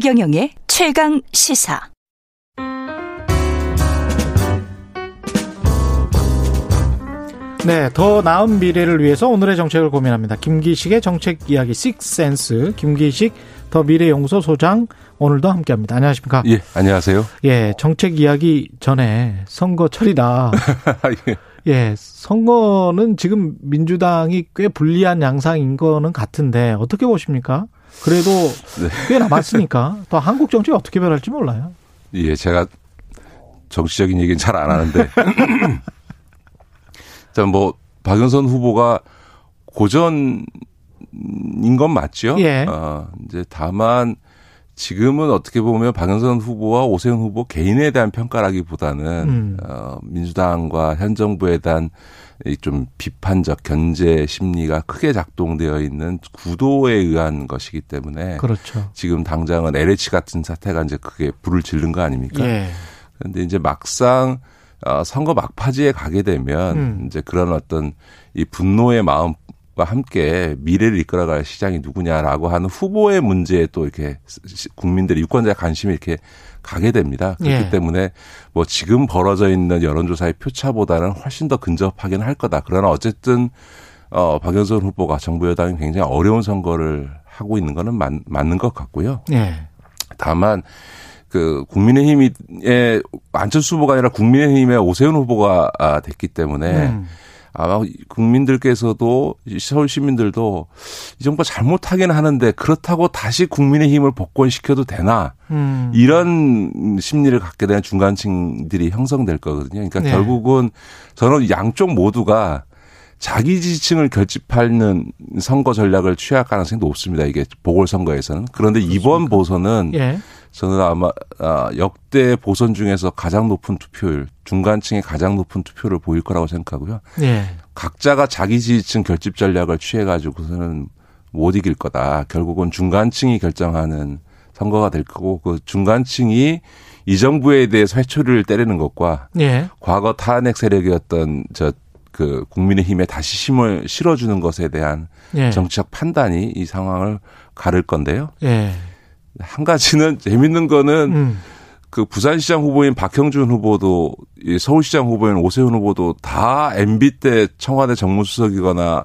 최경영의 최강 시사. 네, 더 나은 미래를 위해서 오늘의 정책을 고민합니다. 김기식의 정책 이야기 식센스 김기식 더 미래연구소 소장 오늘도 함께합니다. 안녕하십니까? 예, 안녕하세요. 예, 정책 이야기 전에 선거 철이다. 예. 예, 선거는 지금 민주당이 꽤 불리한 양상인 거는 같은데 어떻게 보십니까? 그래도 네. 꽤 남았으니까 또 한국 정치 어떻게 변할지 몰라요. 예, 제가 정치적인 얘기는 잘 안 하는데 자, 뭐, 박영선 후보가 고전인 건 맞죠? 예. 어, 이제 다만 지금은 어떻게 보면 박영선 후보와 오세훈 후보 개인에 대한 평가라기보다는 음. 어, 민주당과 현 정부에 대한 좀 비판적 견제 심리가 크게 작동되어 있는 구도에 의한 것이기 때문에 그렇죠. 지금 당장은 LH 같은 사태가 이제 크게 불을 지른 거 아닙니까? 예. 그런데 이제 막상 어, 선거 막바지에 가게 되면 음. 이제 그런 어떤 이 분노의 마음 과 함께 미래를 이끌어갈 시장이 누구냐라고 하는 후보의 문제에 또 이렇게 국민들의 유권자의 관심이 이렇게 가게 됩니다. 그렇기 예. 때문에 뭐 지금 벌어져 있는 여론조사의 표차보다는 훨씬 더 근접하긴 할 거다. 그러나 어쨌든 어 박영선 후보가 정부 여당이 굉장히 어려운 선거를 하고 있는 거는 맞, 맞는 것 같고요. 예. 다만 그 국민의힘의 안철수 후보가 아니라 국민의힘의 오세훈 후보가 아, 됐기 때문에 음. 아마 국민들께서도 서울 시민들도 이 정부가 잘못하긴 하는데 그렇다고 다시 국민의 힘을 복권시켜도 되나 음. 이런 심리를 갖게 되는 중간층들이 형성될 거거든요. 그러니까 네. 결국은 저는 양쪽 모두가 자기 지지층을 결집하는 선거 전략을 취할 가능성이 높습니다. 이게 보궐선거에서는. 그런데 그렇습니까? 이번 보선은 예. 저는 아마 아, 역대 보선 중에서 가장 높은 투표율, 중간층의 가장 높은 투표를 보일 거라고 생각하고요. 예. 각자가 자기 지지층 결집 전략을 취해 가지고서는 못 이길 거다. 결국은 중간층이 결정하는 선거가 될 거고 그 중간층이 이 정부에 대해서 회초리를 때리는 것과 예. 과거 탄핵 세력이었던 저 그 국민의힘에 다시 힘을 실어주는 것에 대한 예. 정치적 판단이 이 상황을 가를 건데요. 예. 한 가지는 재밌는 거는 음. 그 부산시장 후보인 박형준 후보도 서울시장 후보인 오세훈 후보도 다 MB 때 청와대 정무수석이거나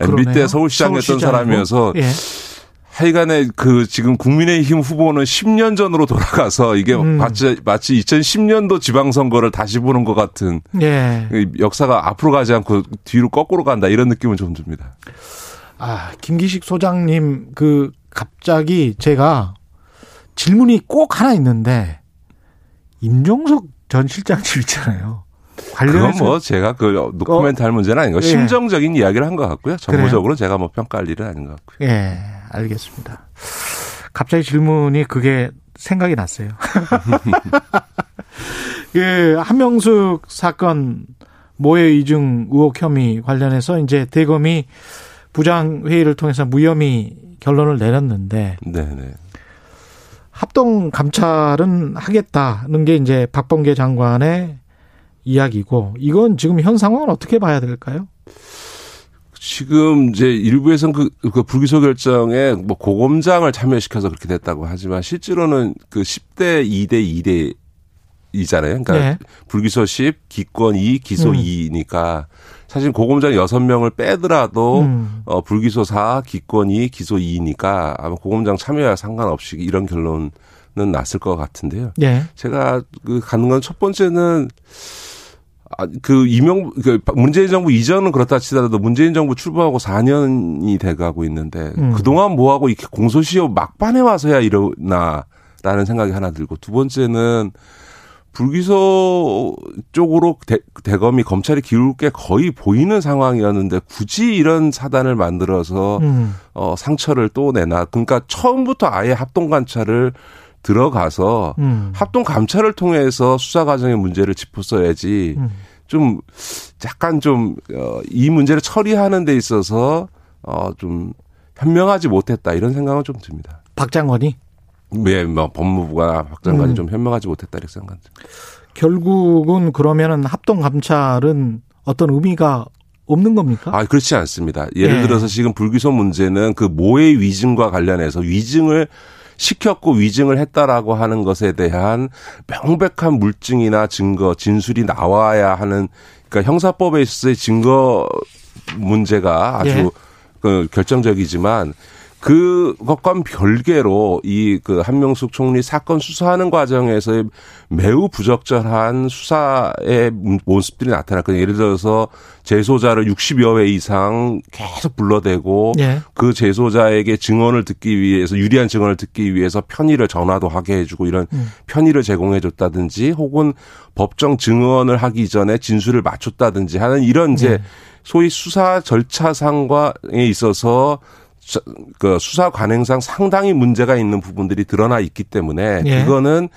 MB 때 서울시장이었던 사람이어서 예. 하여간에 그 지금 국민의힘 후보는 10년 전으로 돌아가서 이게 음. 마치 마치 2010년도 지방선거를 다시 보는 것 같은 예. 역사가 앞으로 가지 않고 뒤로 거꾸로 간다 이런 느낌은 좀 듭니다. 아 김기식 소장님 그 갑자기 제가 질문이 꼭 하나 있는데 임종석 전 실장님 있잖아요. 관련해서 그건 뭐 제가 그 노코멘트 할 문제는 아닌 거 예. 심정적인 이야기를 한 것 같고요. 정보적으로 그래요? 제가 뭐 평가할 일은 아닌 것 같고요. 예. 알겠습니다. 갑자기 질문이 그게 생각이 났어요. 그 한명숙 사건 모해 이중 의혹 혐의 관련해서 이제 대검이 부장 회의를 통해서 무혐의 결론을 내렸는데 네네. 합동 감찰은 하겠다는 게 이제 박범계 장관의 이야기고 이건 지금 현 상황은 어떻게 봐야 될까요? 지금 이제 일부에서는 그, 그 불기소 결정에 뭐 고검장을 참여시켜서 그렇게 됐다고 하지만 실제로는 그 10대 2대 2대 이잖아요. 그러니까 네. 불기소 10, 기권 2, 기소 음. 2니까 사실 고검장 6명을 빼더라도 음. 어 불기소 4, 기권 2, 기소 2니까 아마 고검장 참여와 상관없이 이런 결론은 났을 것 같은데요. 네. 제가 그 가는 건 첫 번째는 아, 그 이명 그 문재인 정부 이전은 그렇다 치더라도 문재인 정부 출범하고 4년이 돼가고 있는데 음. 그동안 뭐 하고 이렇게 공소시효 막판에 와서야 이러나라는 생각이 하나 들고 두 번째는 불기소 쪽으로 대, 대검이 검찰이 기울 게 거의 보이는 상황이었는데 굳이 이런 사단을 만들어서 음. 어 상처를 또 내나 그러니까 처음부터 아예 합동 관찰을 들어가서 음. 합동 감찰을 통해서 수사 과정의 문제를 짚었어야지 음. 좀 약간 좀이 어, 문제를 처리하는 데 있어서 어좀 현명하지 못했다 이런 생각은 좀 듭니다. 박 장관이? 네, 뭐 법무부가 박 장관이 음. 좀 현명하지 못했다 이렇게 생각합니다. 결국은 그러면은 합동 감찰은 어떤 의미가 없는 겁니까? 아, 그렇지 않습니다. 예를 네. 들어서 지금 불기소 문제는 그 모의 위증과 관련해서 위증을 시켰고 위증을 했다라고 하는 것에 대한 명백한 물증이나 증거, 진술이 나와야 하는 그러니까 형사법에 있어서의 증거 문제가 아주 예. 그 결정적이지만 그것과 별개로 이 그 한명숙 총리 사건 수사하는 과정에서 매우 부적절한 수사의 모습들이 나타났거든요. 예를 들어서 재소자를 60여 회 이상 계속 불러대고 예. 그 재소자에게 증언을 듣기 위해서 유리한 증언을 듣기 위해서 편의를 전화도 하게 해주고 이런 음. 편의를 제공해 줬다든지 혹은 법정 증언을 하기 전에 진술을 맞췄다든지 하는 이런 이제 예. 소위 수사 절차상과에 있어서 그 수사 관행상 상당히 문제가 있는 부분들이 드러나 있기 때문에 예. 그거는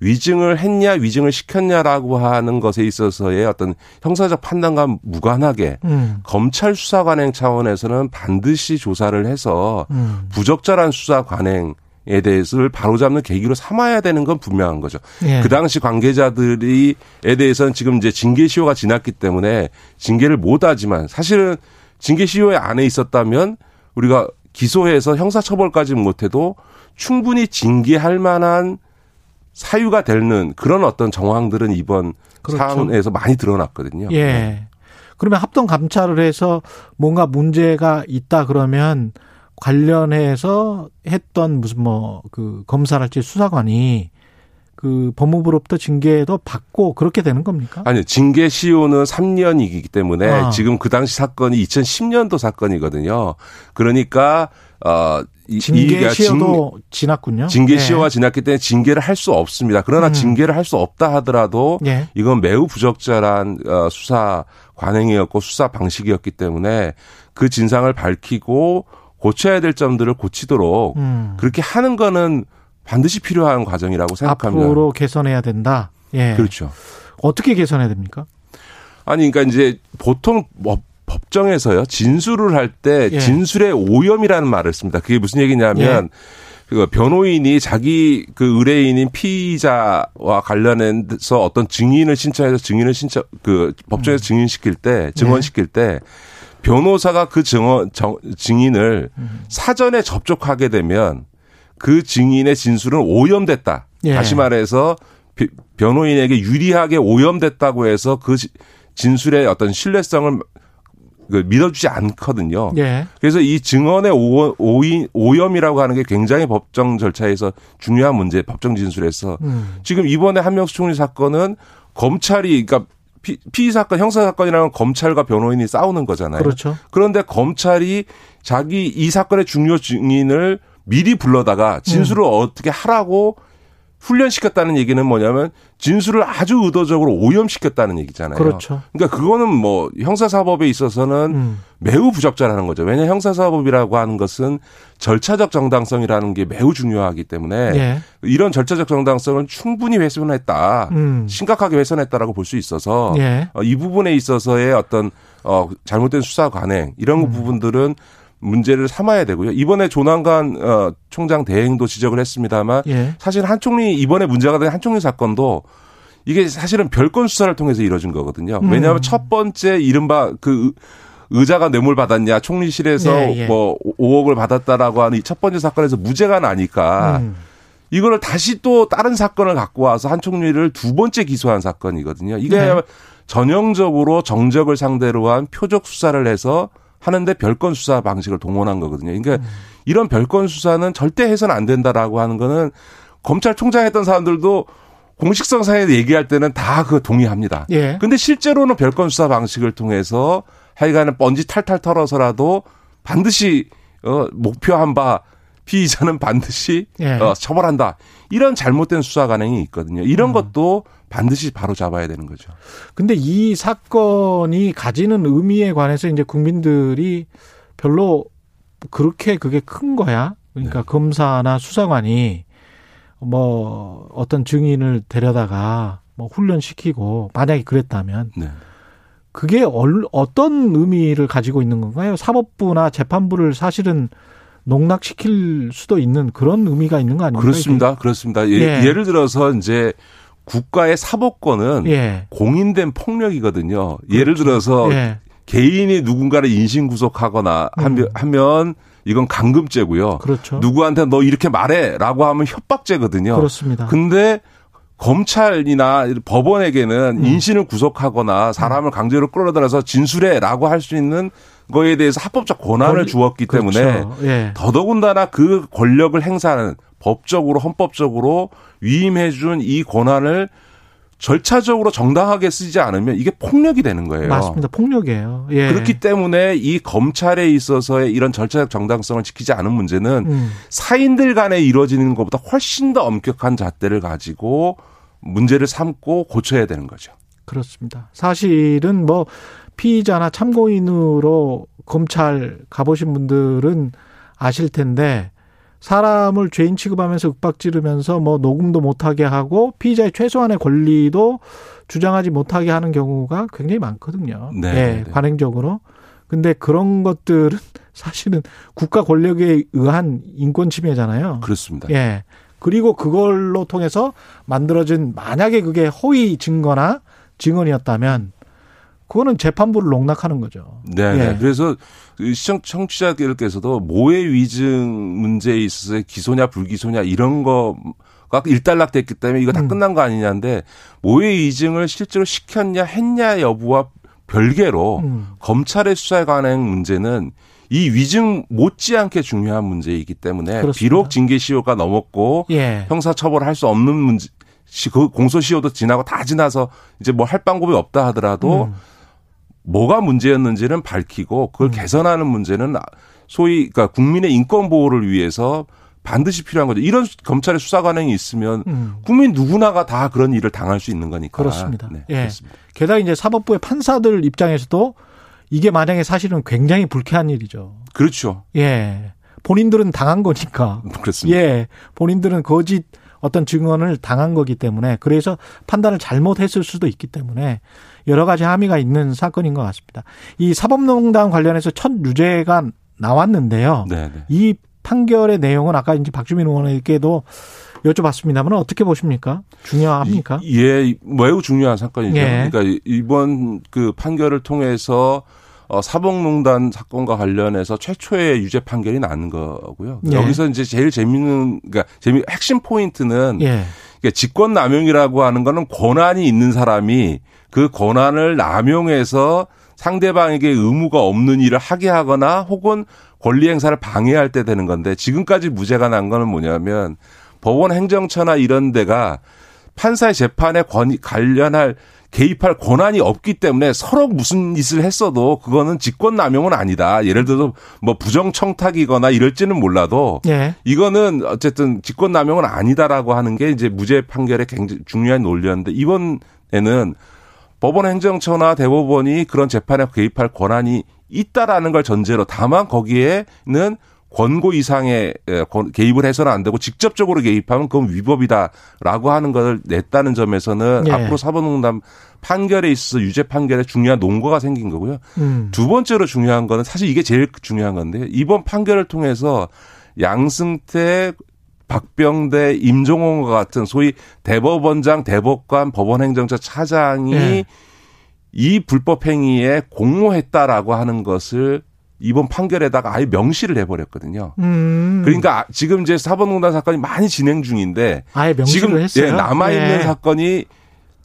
위증을 했냐 위증을 시켰냐라고 하는 것에 있어서의 어떤 형사적 판단과 무관하게 음. 검찰 수사 관행 차원에서는 반드시 조사를 해서 음. 부적절한 수사 관행 에 대해서를 바로잡는 계기로 삼아야 되는 건 분명한 거죠. 예. 그 당시 관계자들이에 대해서는 지금 이제 징계 시효가 지났기 때문에 징계를 못 하지만 사실은 징계 시효에 안에 있었다면 우리가 기소해서 형사처벌까지 못해도 충분히 징계할 만한 사유가 되는 그런 어떤 정황들은 이번 그렇죠. 사안에서 많이 드러났거든요. 예. 네. 그러면 합동 감찰을 해서 뭔가 문제가 있다 그러면 관련해서 했던 무슨 뭐 그 검사랄지 수사관이 그 법무부로부터 징계도 받고 그렇게 되는 겁니까? 아니요. 징계 시효는 3년이기 때문에 아. 지금 그 당시 사건이 2010년도 사건이거든요. 그러니까 어 징계 시효도 징, 지났군요. 징계 네. 시효가 지났기 때문에 징계를 할 수 없습니다. 그러나 음. 징계를 할 수 없다 하더라도 네. 이건 매우 부적절한 어, 수사 관행이었고 수사 방식이었기 때문에 그 진상을 밝히고 고쳐야 될 점들을 고치도록 음. 그렇게 하는 거는 반드시 필요한 과정이라고 생각합니다. 앞으로 개선해야 된다. 예. 그렇죠. 어떻게 개선해야 됩니까? 아니, 그러니까 이제 보통 뭐 법정에서요 진술을 할때 예. 진술의 오염이라는 말을 씁니다. 그게 무슨 얘기냐면 예. 그 변호인이 자기 그 의뢰인인 피의자와 관련해서 어떤 증인을 신청해서 증인을 신청 그 법정에서 음. 증인시킬 때 증언시킬 예. 때 변호사가 그 증언 정, 증인을 음. 사전에 접촉하게 되면 그 증인의 진술은 오염됐다. 예. 다시 말해서 변호인에게 유리하게 오염됐다고 해서 그 진술의 어떤 신뢰성을 그 믿어주지 않거든요. 예. 그래서 이 증언의 오, 오인, 오염이라고 하는 게 굉장히 법정 절차에서 중요한 문제, 법정 진술에서 음. 지금 이번에 한명수 총리 사건은 검찰이 그러니까 피, 피의 사건, 형사 사건이라는 검찰과 변호인이 싸우는 거잖아요. 그렇죠. 그런데 검찰이 자기 이 사건의 중요 증인을 미리 불러다가 진술을 음. 어떻게 하라고 훈련시켰다는 얘기는 뭐냐면 진술을 아주 의도적으로 오염시켰다는 얘기잖아요. 그렇죠. 그러니까 그거는 뭐 형사사법에 있어서는 음. 매우 부적절한 거죠. 왜냐 형사사법이라고 하는 것은 절차적 정당성이라는 게 매우 중요하기 때문에 예. 이런 절차적 정당성을 충분히 훼손했다. 음. 심각하게 훼손했다라고 볼 수 있어서 예. 어, 이 부분에 있어서의 어떤 어 잘못된 수사 관행 이런 음. 부분들은 문제를 삼아야 되고요. 이번에 조남관 어, 총장 대행도 지적을 했습니다만 예. 사실 한 총리 이번에 문제가 된 한 총리 사건도 이게 사실은 별건 수사를 통해서 이루어진 거거든요. 음. 왜냐하면 첫 번째 이른바 그 의자가 뇌물 받았냐 총리실에서 예, 예. 뭐 5억을 받았다라고 하는 이 첫 번째 사건에서 무죄가 나니까 음. 이거를 다시 또 다른 사건을 갖고 와서 한 총리를 두 번째 기소한 사건이거든요. 이게 네. 전형적으로 정적을 상대로 한 표적 수사를 해서 하는데 별건 수사 방식을 동원한 거거든요. 그러니까 음. 이런 별건 수사는 절대 해서는 안 된다라고 하는 거는 검찰총장 했던 사람들도 공식성상에 얘기할 때는 다 그 동의합니다. 예. 근데 실제로는 별건 수사 방식을 통해서 하여간에 번지 탈탈 털어서라도 반드시 어 목표한 바 피의자는 반드시 예. 어 처벌한다. 이런 잘못된 수사 관행이 있거든요. 이런 음. 것도 반드시 바로 잡아야 되는 거죠. 근데 이 사건이 가지는 의미에 관해서 이제 국민들이 별로 그렇게 그게 큰 거야. 그러니까 네. 검사나 수사관이 뭐 어떤 증인을 데려다가 뭐 훈련시키고 만약에 그랬다면 네. 그게 어떤 의미를 가지고 있는 건가요? 사법부나 재판부를 사실은 농락시킬 수도 있는 그런 의미가 있는 거 아닙니까? 그렇습니다. 이게? 그렇습니다. 예, 네. 예를 들어서 이제 국가의 사법권은 예. 공인된 폭력이거든요. 그렇죠. 예를 들어서 예. 개인이 누군가를 인신 구속하거나 음. 하면 이건 감금죄고요. 그렇죠. 누구한테 너 이렇게 말해라고 하면 협박죄거든요. 그렇습니다. 근데 검찰이나 법원에게는 음. 인신을 구속하거나 사람을 강제로 끌어들여서 진술해라고 할 수 있는 거에 대해서 합법적 권한을 주었기 그렇죠. 때문에 예. 더더군다나 그 권력을 행사하는 법적으로 헌법적으로 위임해 준 이 권한을 절차적으로 정당하게 쓰지 않으면 이게 폭력이 되는 거예요. 맞습니다. 폭력이에요. 예. 그렇기 때문에 이 검찰에 있어서의 이런 절차적 정당성을 지키지 않은 문제는 음. 사인들 간에 이루어지는 것보다 훨씬 더 엄격한 잣대를 가지고 문제를 삼고 고쳐야 되는 거죠. 그렇습니다. 사실은 뭐 피의자나 참고인으로 검찰 가보신 분들은 아실 텐데 사람을 죄인 취급하면서 윽박 지르면서 뭐 녹음도 못하게 하고 피의자의 최소한의 권리도 주장하지 못하게 하는 경우가 굉장히 많거든요. 네. 예, 네. 관행적으로. 근데 그런 것들은 사실은 국가 권력에 의한 인권 침해잖아요. 그렇습니다. 예. 그리고 그걸로 통해서 만들어진 만약에 그게 허위 증거나 증언이었다면 그거는 재판부를 농락하는 거죠. 네. 네. 예. 그래서 시청 청취자들께서도 모해 위증 문제에 있어서 기소냐 불기소냐 이런 거가 일단락됐기 때문에 이거 다 음. 끝난 거 아니냐인데 모해 위증을 실제로 시켰냐 했냐 여부와 별개로 음. 검찰의 수사에 관한 문제는 이 위증 못지않게 중요한 문제이기 때문에 그렇습니다. 비록 징계 시효가 넘었고 예. 형사 처벌할 수 없는 문제 그 공소 시효도 지나고 다 지나서 이제 뭐 할 방법이 없다 하더라도 음. 뭐가 문제였는지는 밝히고 그걸 음. 개선하는 문제는 소위 그러니까 국민의 인권 보호를 위해서 반드시 필요한 거죠. 이런 검찰의 수사 관행이 있으면 음. 국민 누구나가 다 그런 일을 당할 수 있는 거니까. 그렇습니다. 네, 예. 그렇습니다. 게다가 이제 사법부의 판사들 입장에서도 이게 만약에 사실은 굉장히 불쾌한 일이죠. 그렇죠. 예. 본인들은 당한 거니까. 그렇습니다. 예. 본인들은 거짓 어떤 증언을 당한 거기 때문에 그래서 판단을 잘못했을 수도 있기 때문에 여러 가지 함의가 있는 사건인 것 같습니다. 이 사법농단 관련해서 첫 유죄가 나왔는데요. 네네. 네. 이 판결의 내용은 아까 이제 박주민 의원에게도 여쭤봤습니다만 어떻게 보십니까? 중요합니까? 예, 매우 중요한 사건이죠. 예. 그러니까 이번 그 판결을 통해서 어, 사법농단 사건과 관련해서 최초의 유죄 판결이 나는 거고요. 예. 여기서 이제 제일 재밌는, 그러니까 재미, 핵심 포인트는 예. 그러니까 직권 남용이라고 하는 거는 권한이 있는 사람이 그 권한을 남용해서 상대방에게 의무가 없는 일을 하게 하거나 혹은 권리 행사를 방해할 때 되는 건데 지금까지 무죄가 난 거는 뭐냐면 법원 행정처나 이런 데가 판사의 재판에 관련할 개입할 권한이 없기 때문에 서로 무슨 짓을 했어도 그거는 직권 남용은 아니다. 예를 들어서 뭐 부정 청탁이거나 이럴지는 몰라도 예. 이거는 어쨌든 직권 남용은 아니다라고 하는 게 이제 무죄 판결의 굉장히 중요한 논리였는데 이번에는 법원 행정처나 대법원이 그런 재판에 개입할 권한이 있다라는 걸 전제로 다만 거기에는 권고 이상의 개입을 해서는 안 되고 직접적으로 개입하면 그건 위법이다라고 하는 것을 냈다는 점에서는 예. 앞으로 사법농단 판결에 있어서 유죄 판결에 중요한 논거가 생긴 거고요. 음. 두 번째로 중요한 거는 사실 이게 제일 중요한 건데 이번 판결을 통해서 양승태 박병대, 임종원과 같은 소위 대법원장, 대법관, 법원행정처 차장이 네. 이 불법 행위에 공모했다라고 하는 것을 이번 판결에다가 아예 명시를 해버렸거든요. 음. 그러니까 지금 이제 사법농단 사건이 많이 진행 중인데 아예 명시를 지금 했어요? 예, 남아 있는 네. 사건이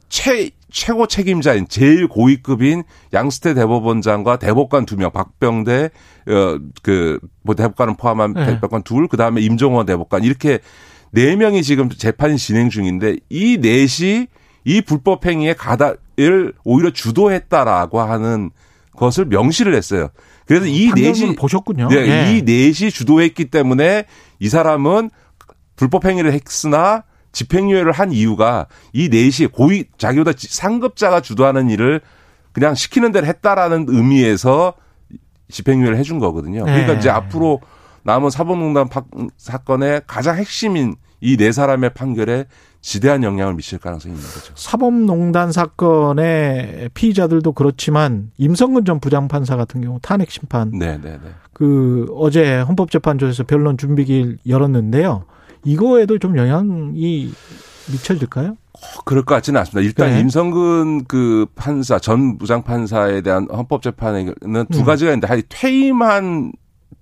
최 최고 책임자인 제일 고위급인 양스태 대법원장과 대법관 두 명, 박병대 어그 대법관은 포함한 네. 대법관 둘, 그 다음에 임종원 대법관 이렇게 네 명이 지금 재판이 진행 중인데 이 넷이 이 불법 행위에 가다를 오히려 주도했다라고 하는 것을 명시를 했어요. 그래서 이 넷이 보셨군요. 네, 네. 이 넷이 주도했기 때문에 이 사람은 불법 행위를 했으나 집행유예를 한 이유가 이 넷이 고위 자기보다 상급자가 주도하는 일을 그냥 시키는 대로 했다라는 의미에서 집행유예를 해준 거거든요. 그러니까 네. 이제 앞으로 남은 사법농단 사건의 가장 핵심인 이 네 사람의 판결에 지대한 영향을 미칠 가능성이 있는 거죠. 사법농단 사건의 피의자들도 그렇지만 임성근 전 부장판사 같은 경우 탄핵 심판. 네, 네, 네. 그 어제 헌법재판소에서 변론 준비기일 열었는데요. 이거에도 좀 영향이 미쳐질까요? 어, 그럴 것 같지는 않습니다. 일단 네. 임성근 그 판사 전 부장 판사에 대한 헌법 재판에는 두 음. 가지가 있는데 한 퇴임한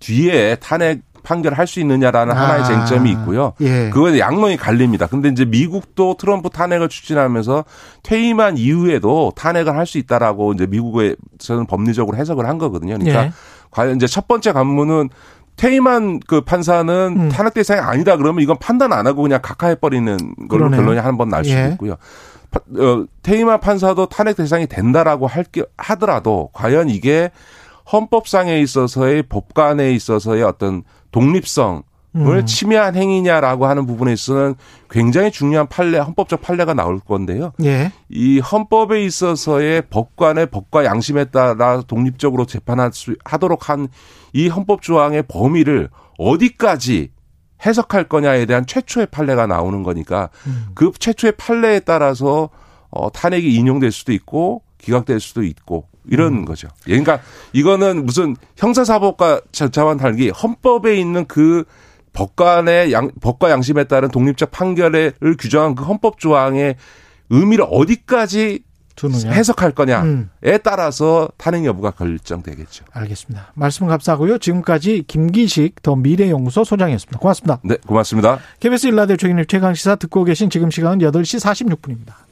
뒤에 탄핵 판결할 수 있느냐라는 아. 하나의 쟁점이 있고요. 예. 그거에 양론이 갈립니다. 근데 이제 미국도 트럼프 탄핵을 추진하면서 퇴임한 이후에도 탄핵을 할 수 있다라고 이제 미국에서는 법리적으로 해석을 한 거거든요. 그러니까 예. 과연 이제 첫 번째 관문은 퇴임한 그 판사는 음. 탄핵 대상이 아니다 그러면 이건 판단 안 하고 그냥 각하해 버리는 걸로 그러네요. 결론이 한 번 날 수도 예. 있고요. 어, 퇴임한 판사도 탄핵 대상이 된다라고 할게 하더라도 과연 이게 헌법상에 있어서의 법관에 있어서의 어떤 독립성을 음. 침해한 행위냐라고 하는 부분에 있어서는 굉장히 중요한 판례, 헌법적 판례가 나올 건데요. 예. 이 헌법에 있어서의 법관의 법과 양심에 따라 독립적으로 재판할 수 하도록 한 이 헌법 조항의 범위를 어디까지 해석할 거냐에 대한 최초의 판례가 나오는 거니까 음. 그 최초의 판례에 따라서 어 탄핵이 인용될 수도 있고 기각될 수도 있고 이런 음. 거죠. 예, 그러니까 이거는 무슨 형사사법과 절차와는 달리 헌법에 있는 그 법관의 양, 법과 양심에 따른 독립적 판결을 규정한 그 헌법 조항의 의미를 어디까지 두느냐? 해석할 거냐에 음. 따라서 탄핵 여부가 결정되겠죠. 알겠습니다. 말씀 감사하고요. 지금까지 김기식 더 미래연구소 소장이었습니다. 고맙습니다. 네, 고맙습니다. KBS 일라디오 최경일 최강시사 듣고 계신 지금 시간은 8시 46분입니다.